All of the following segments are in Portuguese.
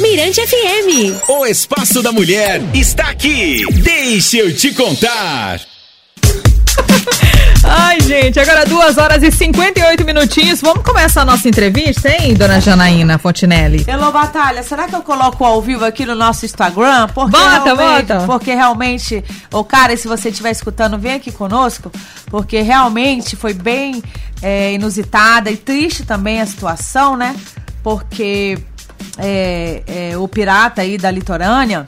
Mirante FM. O Espaço da Mulher está aqui. Deixa eu te contar. Ai, gente, agora 2 horas e 58 minutinhos. Vamos começar a nossa entrevista, hein, dona Janaína Fontinelli? Hello, Batalha, será que eu coloco ao vivo aqui no nosso Instagram? Porque Bota, bota. Porque realmente, ô cara, se você estiver escutando, vem aqui conosco, porque realmente foi bem é, inusitada e triste também a situação, né? Porque é, é, o pirata aí da litorânea,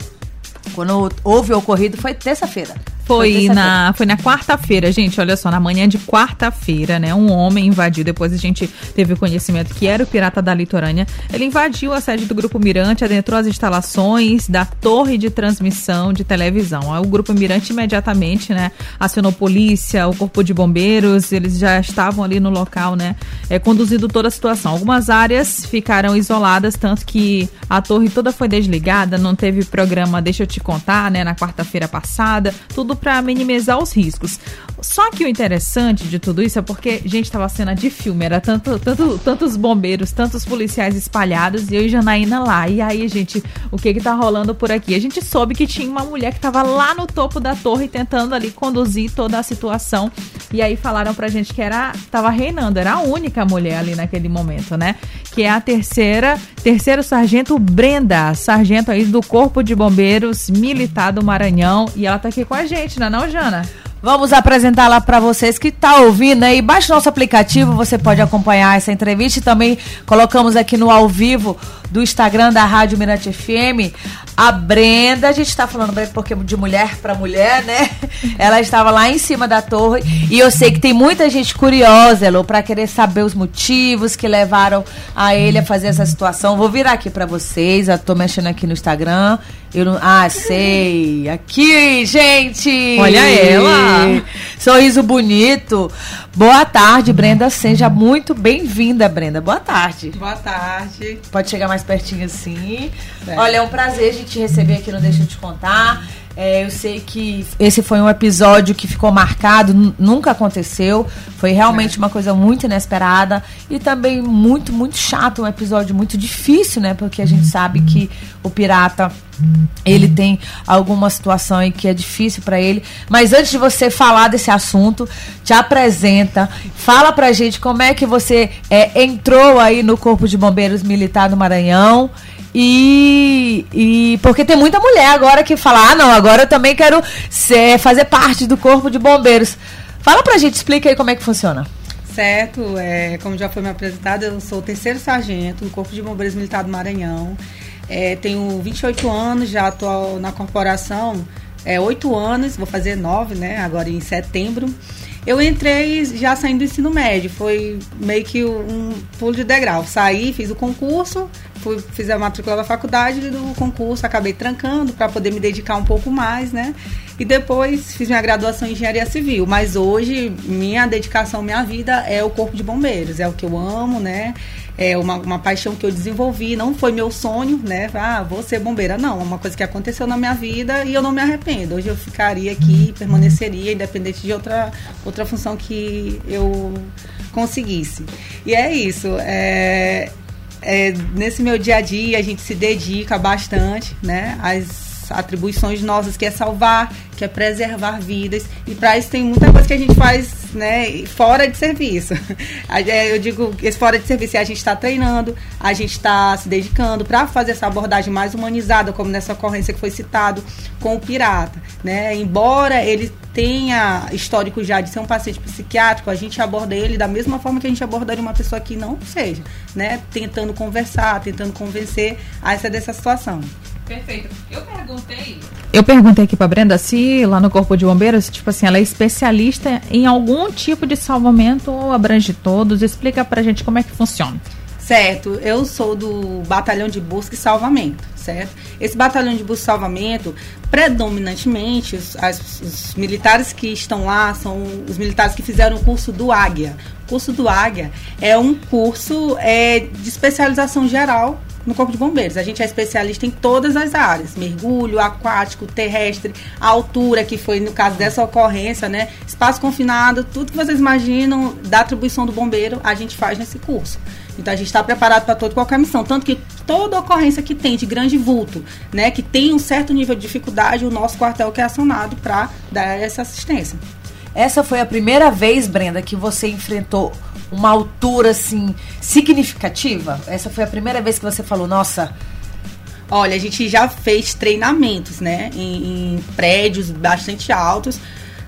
quando houve o ocorrido, foi terça-feira. Foi na, foi na quarta-feira, gente. Olha só, na manhã de quarta-feira, né? Um homem invadiu. Depois a gente teve o conhecimento que era o pirata da litorânea. Ele invadiu a sede do Grupo Mirante, adentrou as instalações da torre de transmissão de televisão. O Grupo Mirante imediatamente, né? Acionou polícia, o corpo de bombeiros. Eles já estavam ali no local, né? É, conduzindo toda a situação. Algumas áreas ficaram isoladas, tanto que a torre toda foi desligada. Não teve programa, deixa eu te contar, né? Na quarta-feira passada. Tudo para minimizar os riscos. Só que o interessante de tudo isso é porque, gente, tava cena de filme, era tanto, tanto, tantos bombeiros, tantos policiais espalhados e eu e Janaína lá. E aí, gente, o que que tá rolando por aqui? A gente soube que tinha uma mulher que tava lá no topo da torre tentando ali conduzir toda a situação. E aí falaram pra gente que era tava reinando, era a única mulher ali naquele momento, né? Que é a terceira, terceiro sargento Brenda, sargento aí do Corpo de Bombeiros Militar do Maranhão, e ela tá aqui com a gente, não é não, Jana? Vamos apresentá-la para vocês que tá ouvindo aí. Baixe nosso aplicativo, você pode acompanhar essa entrevista e também colocamos aqui no ao vivo do Instagram da Rádio Mirante FM a Brenda. A gente está falando porque de mulher para mulher, né? Ela estava lá em cima da torre e eu sei que tem muita gente curiosa, Elô, para querer saber os motivos que levaram a ele a fazer essa situação. Vou virar aqui para vocês. Eu tô mexendo aqui no Instagram. Eu não... Ah, sei. Aqui, gente. Olha ela. Sorriso bonito. Boa tarde, Brenda. Seja muito bem-vinda, Brenda. Boa tarde. Boa tarde. Pode chegar mais pertinho assim. Olha, é um prazer a gente te receber aqui no Deixa Eu Te Contar. É, eu sei que esse foi um episódio que ficou marcado, nu- nunca aconteceu. Foi realmente uma coisa muito inesperada e também muito, muito chato, um episódio muito difícil, né? Porque a gente sabe que o pirata ele tem alguma situação aí que é difícil pra ele. Mas antes de você falar desse assunto, te apresenta, fala pra gente como é que você é, entrou aí no Corpo de Bombeiros Militar do Maranhão. E, e porque tem muita mulher agora que fala: ah, não, agora eu também quero ser, fazer parte do Corpo de Bombeiros. Fala pra gente, explica aí como é que funciona. Certo, é, como já foi me apresentado, eu sou terceiro sargento do Corpo de Bombeiros Militar do Maranhão. É, tenho 28 anos, já estou na corporação é, 8 anos, vou fazer 9, né? Agora em setembro. Eu entrei já saindo do ensino médio, foi meio que um pulo de degrau. Saí, fiz o concurso, fui, fiz a matrícula da faculdade do concurso, acabei trancando para poder me dedicar um pouco mais, né? E depois fiz minha graduação em engenharia civil. Mas hoje, minha dedicação, minha vida é o corpo de bombeiros, é o que eu amo, né? É uma, uma paixão que eu desenvolvi, não foi meu sonho, né? Ah, vou ser bombeira. Não, é uma coisa que aconteceu na minha vida e eu não me arrependo. Hoje eu ficaria aqui, permaneceria, independente de outra, outra função que eu conseguisse. E é isso. É, é, nesse meu dia a dia a gente se dedica bastante, né? Atribuições nossas, que é salvar, que é preservar vidas. E para isso tem muita coisa que a gente faz né, fora de serviço. É, Eu digo, esse fora de serviço é a gente está treinando, a gente está se dedicando para fazer essa abordagem mais humanizada, como nessa ocorrência que foi citado com o pirata. Né? Embora ele tenha histórico já de ser um paciente psiquiátrico, a gente aborda ele da mesma forma que a gente abordaria uma pessoa que não seja, né? Tentando conversar, tentando convencer a essa dessa situação. Perfeito. Eu perguntei. Eu perguntei aqui pra Brenda se lá no Corpo de Bombeiros, tipo assim, ela é especialista em algum tipo de salvamento ou abrange todos. Explica pra gente como é que funciona. Certo, eu sou do Batalhão de Busca e Salvamento, certo? Esse Batalhão de Busca e Salvamento, predominantemente, os, as- os militares que estão lá são os militares que fizeram o curso do Águia. O curso do Águia é um curso é, de especialização geral no Corpo de Bombeiros. A gente é especialista em todas as áreas: mergulho, aquático, terrestre, altura, que foi no caso dessa ocorrência, né? Espaço confinado, tudo que vocês imaginam da atribuição do bombeiro, a gente faz nesse curso. Então a gente está preparado para toda qualquer missão. Tanto que toda ocorrência que tem de grande vulto, né, que tem um certo nível de dificuldade, o nosso quartel que é acionado para dar essa assistência. Essa foi a primeira vez, Brenda, que você enfrentou uma altura assim significativa? Essa foi a primeira vez que você falou, nossa. Olha, a gente já fez treinamentos, né, em, em prédios bastante altos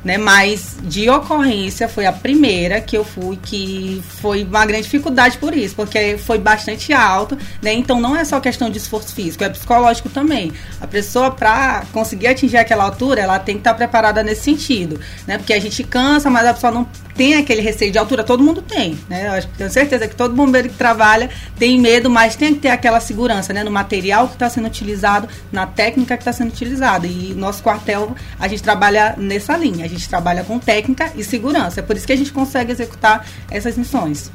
né? Mas de ocorrência foi a primeira que eu fui que foi uma grande dificuldade por isso, porque foi bastante alto, né? Então não é só questão de esforço físico, é psicológico também. A pessoa para conseguir atingir aquela altura, ela tem que estar preparada nesse sentido, né? Porque a gente cansa, mas a pessoa não tem aquele receio de altura, todo mundo tem, né? Eu tenho certeza que todo bombeiro que trabalha tem medo, mas tem que ter aquela segurança, né? No material que está sendo utilizado, na técnica que está sendo utilizada. E nosso quartel, a gente trabalha nessa linha, gente trabalha com técnica e segurança. É por isso que a gente consegue executar essas missões.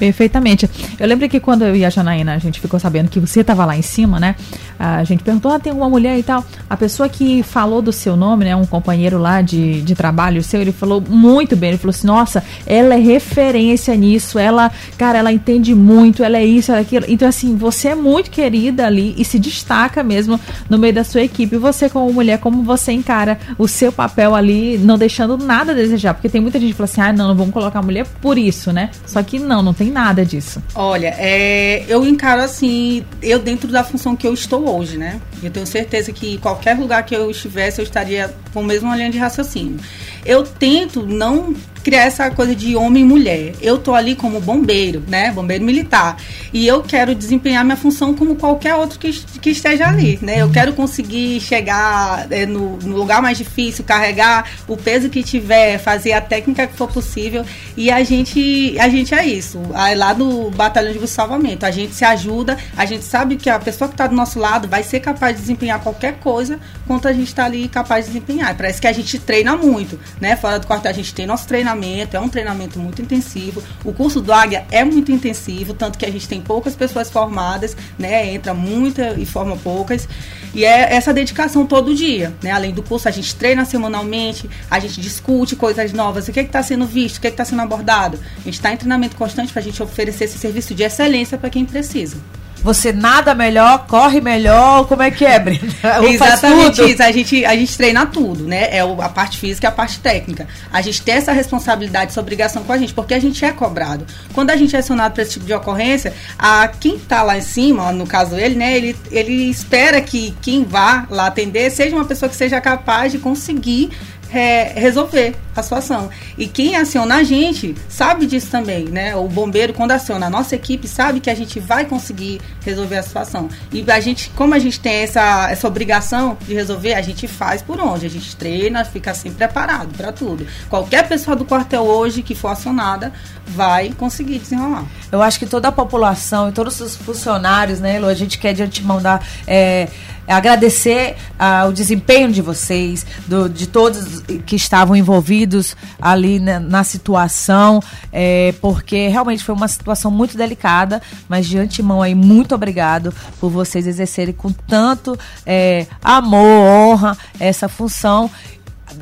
Perfeitamente. Eu lembro que quando eu e a Janaína, a gente ficou sabendo que você estava lá em cima, né? A gente perguntou, ah, tem uma mulher e tal. A pessoa que falou do seu nome, né? Um companheiro lá de, de trabalho seu, ele falou muito bem. Ele falou assim, nossa, ela é referência nisso. Ela, cara, ela entende muito, ela é isso, ela é aquilo. Então, assim, você é muito querida ali e se destaca mesmo no meio da sua equipe. Você, como mulher, como você encara o seu papel ali, não deixando nada a desejar. Porque tem muita gente que fala assim, ah, não, não vamos colocar a mulher por isso, né? Só que não, não tem nada disso. Olha, é, eu encaro assim, eu dentro da função que eu estou hoje, né? Eu tenho certeza que qualquer lugar que eu estivesse, eu estaria com a mesma linha de raciocínio. Eu tento não criar essa coisa de homem e mulher. Eu tô ali como bombeiro, né? Bombeiro militar. E eu quero desempenhar minha função como qualquer outro que, que esteja ali, né? Eu quero conseguir chegar é, no, no, lugar mais difícil, carregar o peso que tiver, fazer a técnica que for possível. E a gente, a gente é isso. Aí lá no batalhão de salvamento, a gente se ajuda, a gente sabe que a pessoa que está do nosso lado vai ser capaz de desempenhar qualquer coisa quanto a gente está ali capaz de desempenhar. Parece que a gente treina muito, né? Fora do quartel a gente tem nosso treinamento treinamento, é um treinamento muito intensivo. O curso do Águia é muito intensivo, tanto que a gente tem poucas pessoas formadas, né? Entra muita e forma poucas. E é essa dedicação todo dia, né? Além do curso, a gente treina semanalmente, a gente discute coisas novas, o que é está sendo visto, o que é está sendo abordado. A gente está em treinamento constante para a gente oferecer esse serviço de excelência para quem precisa. Você nada melhor, corre melhor, como é que é, Brenda? Exatamente isso. A gente, a gente treina tudo, né? É a parte física e a parte técnica. A gente tem essa responsabilidade, essa obrigação com a gente, porque a gente é cobrado. Quando a gente é acionado para esse tipo de ocorrência, a, quem está lá em cima, no caso ele, né? Ele, ele espera que quem vá lá atender seja uma pessoa que seja capaz de conseguir é, resolver a situação. E quem aciona a gente sabe disso também, né? O bombeiro, quando aciona a nossa equipe, sabe que a gente vai conseguir resolver a situação. E a gente, como a gente tem essa, essa obrigação de resolver, a gente faz por onde? A gente treina, fica sempre preparado para tudo. Qualquer pessoa do quartel hoje que for acionada vai conseguir desenrolar. Eu acho que toda a população e todos os funcionários, né, Elo, a gente quer de antemão dar. É, agradecer uh, o desempenho de vocês, do, de todos que estavam envolvidos ali na, na situação, é, porque realmente foi uma situação muito delicada, mas de antemão aí, muito obrigado por vocês exercerem com tanto é, amor, honra essa função.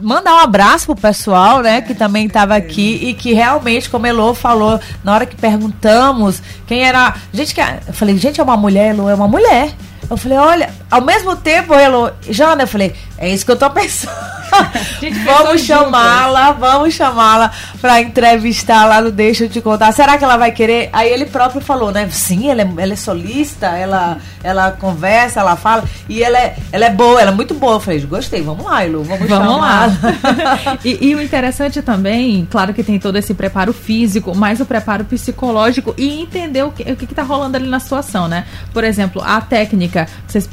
Mandar um abraço pro pessoal, né, que também estava aqui e que realmente, como Elô falou, na hora que perguntamos quem era, gente que eu falei, gente, é uma mulher, Elô é uma mulher. Eu falei, olha, ao mesmo tempo, Elô, Jana, eu falei, é isso que eu tô pensando. vamos chamá-la, vamos chamá-la para entrevistar lá no Deixa eu te contar. Será que ela vai querer? Aí ele próprio falou, né? Sim, ela é, ela é solista, ela, ela conversa, ela fala. E ela é, ela é boa, ela é muito boa. Eu falei, gostei, vamos lá, Elu, vamos, vamos lá. e, e, o interessante também, claro que tem todo esse preparo físico, mas o preparo psicológico e entender o que, o que, que tá rolando ali na situação, né? Por exemplo, a técnica, vocês,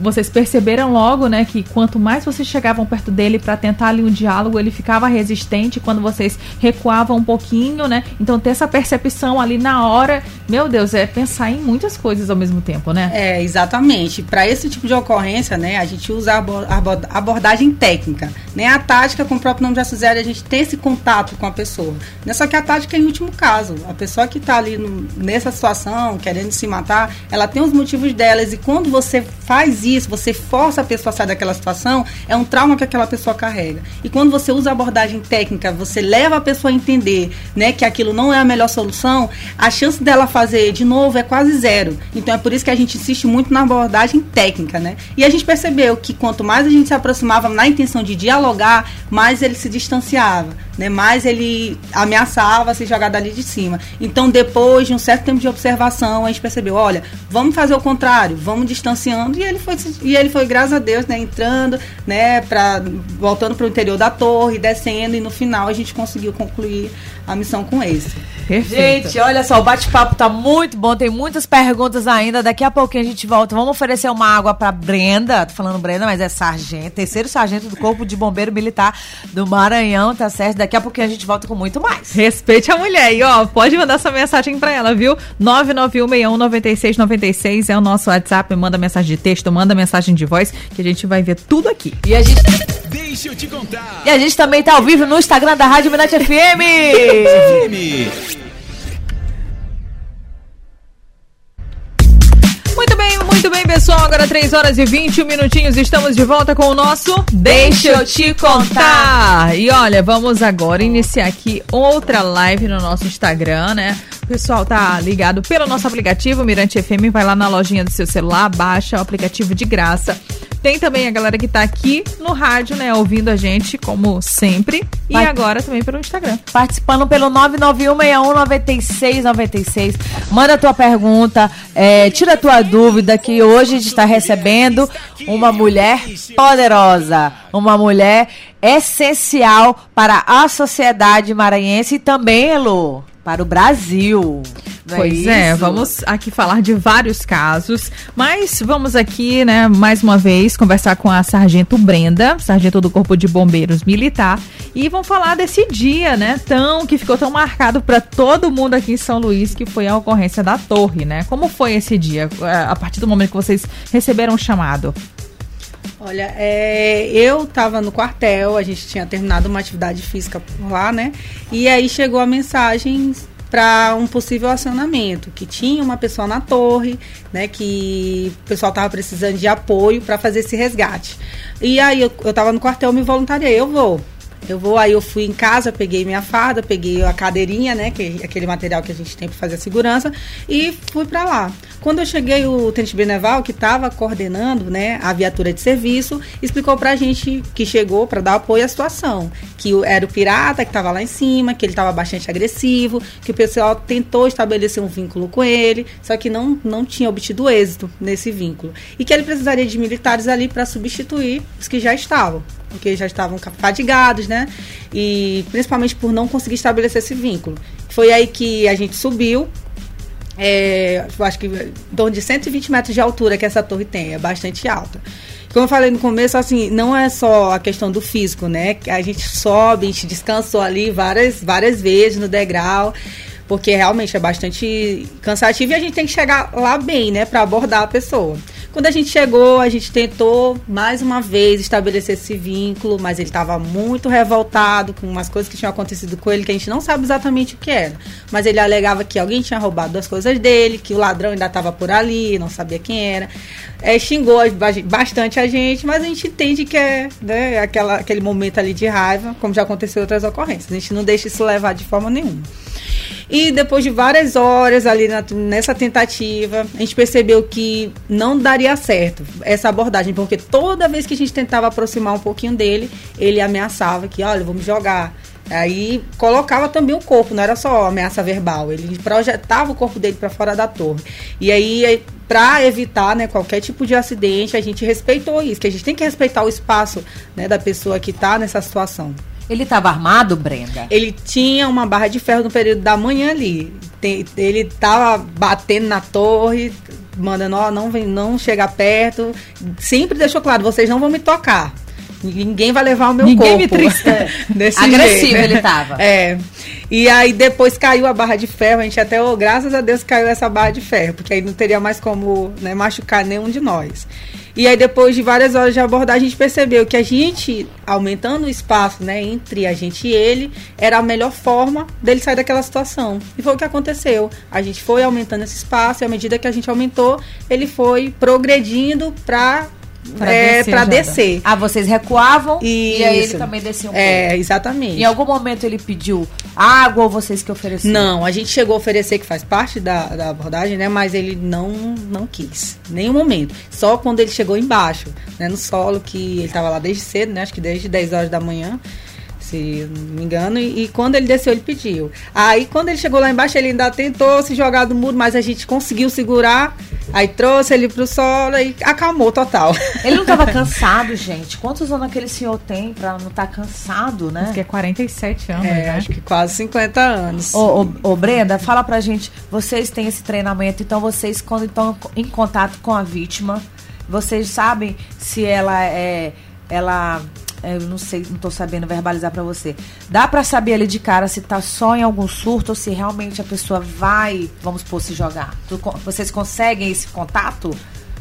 vocês perceberam logo, né, que quanto mais vocês chegavam perto dele, ele para tentar ali um diálogo, ele ficava resistente quando vocês recuavam um pouquinho, né? Então ter essa percepção ali na hora, meu Deus, é pensar em muitas coisas ao mesmo tempo, né? É, exatamente. Para esse tipo de ocorrência, né, a gente usa a abordagem técnica, né? A tática, como o próprio nome já sugere, a gente tem esse contato com a pessoa. Né? Só que a tática é em último caso. A pessoa que está ali no, nessa situação, querendo se matar, ela tem os motivos delas e quando você faz isso, você força a pessoa a sair daquela situação, é um trauma que aquela pessoa carrega. E quando você usa a abordagem técnica, você leva a pessoa a entender, né, que aquilo não é a melhor solução, a chance dela fazer de novo é quase zero. Então é por isso que a gente insiste muito na abordagem técnica, né? E a gente percebeu que quanto mais a gente se aproximava na intenção de dialogar, mais ele se distanciava, né? Mais ele ameaçava se jogar dali de cima. Então depois de um certo tempo de observação, a gente percebeu, olha, vamos fazer o contrário, vamos distanciando e ele foi e ele foi graças a Deus, né, entrando, né, para voltando para o interior da torre, descendo e no final a gente conseguiu concluir a missão com êxito. Perfeito. Gente, olha só, o bate-papo tá muito bom, tem muitas perguntas ainda. Daqui a pouquinho a gente volta. Vamos oferecer uma água pra Brenda. Tô falando Brenda, mas é sargento, terceiro sargento do Corpo de Bombeiro Militar do Maranhão, tá certo? Daqui a pouquinho a gente volta com muito mais. Respeite a mulher. E ó, pode mandar sua mensagem pra ela, viu? 991619696 é o nosso WhatsApp. Manda mensagem de texto, manda mensagem de voz, que a gente vai ver tudo aqui. E a gente. Deixa eu te contar. E a gente também tá ao vivo no Instagram da Rádio Minete FM. FM. Muito bem, muito bem, pessoal. Agora 3 horas e 21 minutinhos. Estamos de volta com o nosso Deixa eu te contar. E olha, vamos agora iniciar aqui outra live no nosso Instagram, né? O pessoal tá ligado pelo nosso aplicativo Mirante FM, vai lá na lojinha do seu celular, baixa o aplicativo de graça. Tem também a galera que tá aqui no rádio, né, ouvindo a gente, como sempre. E Vai. agora também pelo Instagram. Participando pelo 991619696. Manda a tua pergunta, é, tira a tua dúvida, que hoje a gente está recebendo uma mulher poderosa. Uma mulher essencial para a sociedade maranhense e também, Elo, para o Brasil. Não é pois é, é, vamos aqui falar de vários casos, mas vamos aqui, né, mais uma vez, conversar com a Sargento Brenda, sargento do Corpo de Bombeiros Militar, e vamos falar desse dia, né, tão que ficou tão marcado para todo mundo aqui em São Luís, que foi a ocorrência da torre, né? Como foi esse dia, é, a partir do momento que vocês receberam o chamado? Olha, é, eu estava no quartel, a gente tinha terminado uma atividade física por lá, né? E aí chegou a mensagem para um possível acionamento, que tinha uma pessoa na torre, né, que o pessoal estava precisando de apoio para fazer esse resgate. E aí eu, estava no quartel, me voluntariei, eu vou. Eu vou, aí eu fui em casa, peguei minha farda, peguei a cadeirinha, né, que aquele material que a gente tem para fazer a segurança, e fui para lá. Quando eu cheguei, o tenente Beneval, que estava coordenando, né, a viatura de serviço, explicou para a gente que chegou para dar apoio à situação, que era o pirata que estava lá em cima, que ele estava bastante agressivo, que o pessoal tentou estabelecer um vínculo com ele, só que não não tinha obtido êxito nesse vínculo, e que ele precisaria de militares ali para substituir os que já estavam porque já estavam fadigados, né? E principalmente por não conseguir estabelecer esse vínculo. Foi aí que a gente subiu. É, acho que em torno de 120 metros de altura que essa torre tem, é bastante alta. Como eu falei no começo, assim, não é só a questão do físico, né? A gente sobe, a gente descansou ali várias, várias vezes no degrau porque realmente é bastante cansativo e a gente tem que chegar lá bem, né, para abordar a pessoa. Quando a gente chegou, a gente tentou mais uma vez estabelecer esse vínculo, mas ele estava muito revoltado com umas coisas que tinham acontecido com ele que a gente não sabe exatamente o que era. Mas ele alegava que alguém tinha roubado as coisas dele, que o ladrão ainda estava por ali, não sabia quem era. É, xingou bastante a gente, mas a gente entende que é né, aquela, aquele momento ali de raiva, como já aconteceu em outras ocorrências. A gente não deixa isso levar de forma nenhuma. E depois de várias horas ali na, nessa tentativa, a gente percebeu que não daria certo essa abordagem, porque toda vez que a gente tentava aproximar um pouquinho dele, ele ameaçava que, olha, vamos jogar. Aí colocava também o corpo, não era só ameaça verbal, ele projetava o corpo dele para fora da torre. E aí, para evitar né, qualquer tipo de acidente, a gente respeitou isso, que a gente tem que respeitar o espaço né, da pessoa que está nessa situação. Ele estava armado, Brenda? Ele tinha uma barra de ferro no período da manhã ali. Tem, ele estava batendo na torre, mandando, ó, não, vem, não chegar perto. Sempre deixou claro, vocês não vão me tocar. ninguém vai levar o meu Ninguém corpo. me trista. Desse Agressivo jeito. ele tava. É. E aí depois caiu a barra de ferro, a gente até, oh, graças a Deus, caiu essa barra de ferro, porque aí não teria mais como né, machucar nenhum de nós. E aí depois de várias horas de abordagem, a gente percebeu que a gente, aumentando o espaço né, entre a gente e ele, era a melhor forma dele sair daquela situação. E foi o que aconteceu. A gente foi aumentando esse espaço e à medida que a gente aumentou, ele foi progredindo para Pra é, descer, pra Jada. descer. Ah, vocês recuavam e aí ele Isso. também descia um É, pouco. exatamente. Em algum momento ele pediu água ou vocês que ofereceram? Não, a gente chegou a oferecer que faz parte da, da abordagem, né? Mas ele não não quis, nenhum momento. Só quando ele chegou embaixo, né? No solo, que ele estava lá desde cedo, né? Acho que desde 10 horas da manhã, se não me engano. E, e quando ele desceu, ele pediu. Aí quando ele chegou lá embaixo, ele ainda tentou se jogar do muro, mas a gente conseguiu segurar. Aí trouxe ele pro solo e acalmou total. Ele não tava cansado, gente? Quantos anos aquele senhor tem pra não estar cansado, né? Acho que é 47 anos, É, né? acho que quase 50 anos. Ô, ô, ô, Brenda, fala pra gente, vocês têm esse treinamento, então vocês quando estão em contato com a vítima, vocês sabem se ela é, ela, eu não sei, não tô sabendo verbalizar pra você. Dá pra saber ali de cara se tá só em algum surto ou se realmente a pessoa vai, vamos supor, se jogar. Tu vocês conseguem esse contato?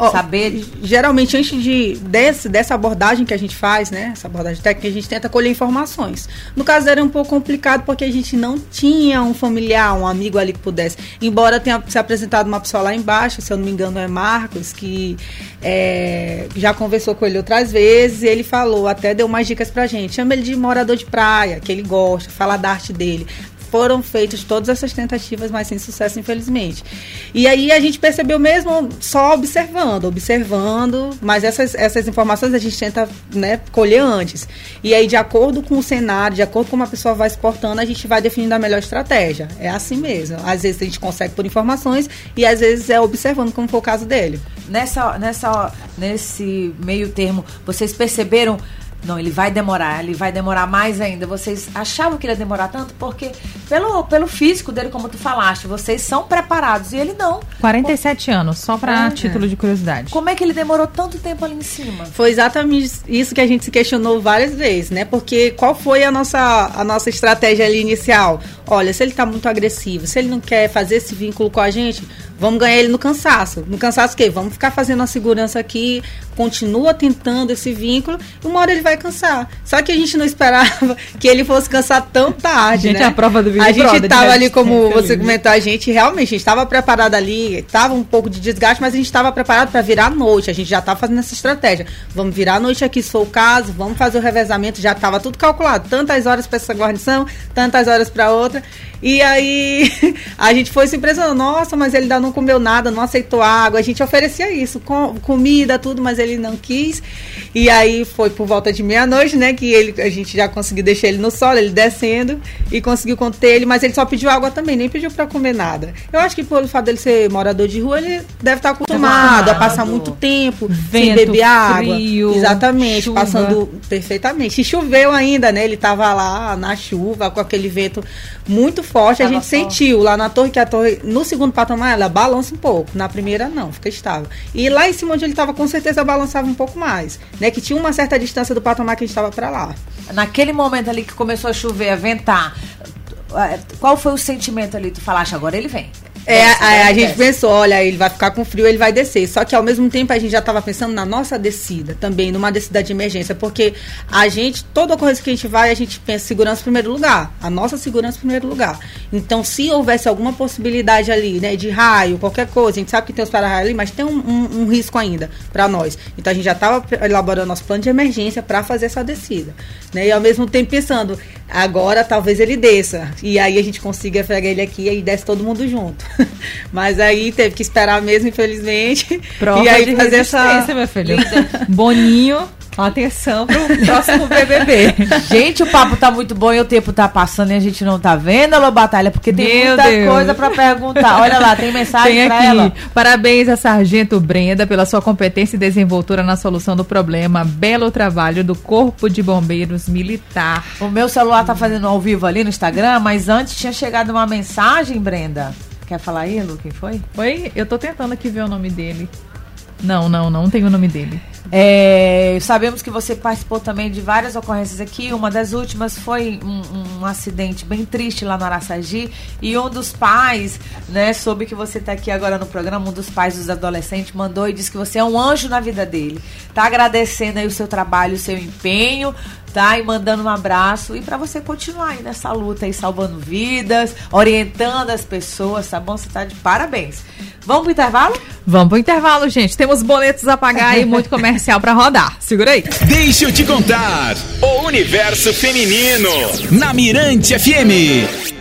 Ó, saber? Geralmente, antes de, desse, dessa abordagem que a gente faz, né? Essa abordagem técnica, a gente tenta colher informações. No caso, era um pouco complicado porque a gente não tinha um familiar, um amigo ali que pudesse. Embora tenha se apresentado uma pessoa lá embaixo, se eu não me engano, é Marcos, que é, já conversou com ele outras vezes, e ele falou, até deu mais dicas pra gente. Chama ele de morador de praia, que ele gosta, fala da arte dele foram feitas todas essas tentativas, mas sem sucesso, infelizmente. E aí a gente percebeu mesmo só observando, observando, mas essas, essas informações a gente tenta né, colher antes. E aí, de acordo com o cenário, de acordo com como a pessoa vai se portando, a gente vai definindo a melhor estratégia. É assim mesmo. Às vezes a gente consegue por informações e às vezes é observando, como foi o caso dele. Nessa, nessa, nesse meio termo, vocês perceberam? Não, ele vai demorar, ele vai demorar mais ainda. Vocês achavam que ele ia demorar tanto? Porque, pelo, pelo físico dele, como tu falaste, vocês são preparados e ele não. 47 anos, só pra É. título de curiosidade. Como é que ele demorou tanto tempo ali em cima? Foi exatamente isso que a gente se questionou várias vezes, né? Porque qual foi a nossa, a nossa estratégia ali inicial? Olha, se ele tá muito agressivo, se ele não quer fazer esse vínculo com a gente, vamos ganhar ele no cansaço. No cansaço o quê? Vamos ficar fazendo a segurança aqui, continua tentando esse vínculo, e uma hora ele vai cansar. Só que a gente não esperava que ele fosse cansar tão tarde, Gente, né? a prova do Big A gente tava de ali, como resistência você comentou, a gente realmente, estava preparado ali, tava um pouco de desgaste, mas a gente estava preparado para virar a noite. A gente já estava fazendo essa estratégia. Vamos virar a noite aqui, se for o caso, vamos fazer o revezamento, já estava tudo calculado. Tantas horas para essa guarnição, tantas horas para outra. E aí a gente foi se impressionando, nossa, mas ele ainda não comeu nada, não aceitou água. A gente oferecia isso, com, comida, tudo, mas ele não quis. E aí foi por volta de meia-noite, né, que ele, a gente já conseguiu deixar ele no solo, ele descendo e conseguiu conter ele, mas ele só pediu água também, nem pediu para comer nada. Eu acho que pelo fato dele ser morador de rua, ele deve estar acostumado a passar muito tempo Vento, sem beber água. frio, Exatamente, chuva. passando perfeitamente. E choveu ainda, né? Ele tava lá na chuva, com aquele vento muito forte. a Tava gente forte. sentiu lá na torre, que a torre, no segundo patamar, ela balança um pouco. Na primeira, não, fica estável. E lá em cima onde ele tava, com certeza balançava um pouco mais. Né? Que tinha uma certa distância do patamar que a gente tava para lá. Naquele momento ali que começou a chover, a ventar, eh, qual foi o sentimento ali? Tu falaste, agora ele vem. É, a, a desce, gente pensou, olha, ele vai ficar com frio, ele vai descer. Só que ao mesmo tempo a gente já estava pensando na nossa descida também, numa descida de emergência, porque a gente, toda coisa que a gente vai, a gente pensa segurança em primeiro lugar, a nossa segurança em primeiro lugar. Então, se houvesse alguma possibilidade ali, né, de raio, qualquer coisa, a gente sabe que tem os para-raios ali, mas tem um, um- um risco ainda para nós. Então, a gente já estava elaborando nosso plano de emergência para fazer essa descida, né? E ao mesmo tempo pensando, agora talvez ele desça e aí a gente consiga fregar ele aqui e aí desce todo mundo junto. Mas aí teve que esperar mesmo, infelizmente. Prova e aí de fazer essa meu filho. Boninho, atenção pro próximo BBB. Gente, o papo tá muito bom e o tempo tá passando e a gente não tá vendo, Alô Batalha, porque tem Meu muita Deus. coisa pra perguntar. Olha lá, tem mensagem Tem pra ela. Parabéns a Sargento Brenda pela sua competência e desenvoltura na solução do problema. Belo trabalho do Corpo de Bombeiros Militar. O meu celular tá fazendo ao vivo ali no Instagram, mas antes tinha chegado uma mensagem, Brenda. Quer falar aí, Lu? Quem foi? Oi? Eu tô tentando aqui ver o nome dele. Não, não, não tem o nome dele. É, sabemos que você participou também de várias ocorrências aqui. Uma das últimas foi um, um acidente bem triste lá no Araçagi. E um dos pais, né, soube que você está aqui agora no programa, um dos pais dos adolescentes mandou e disse que você é um anjo na vida dele. Tá agradecendo aí o seu trabalho, o seu empenho, tá? E mandando um abraço. E para você continuar aí nessa luta aí, salvando vidas, orientando as pessoas, tá bom? Você tá de parabéns. Vamos pro intervalo? Vamos pro intervalo, gente. Temos boletos a pagar e muito comercial para rodar. Segura aí. Deixa eu te contar. O universo feminino na Mirante FM.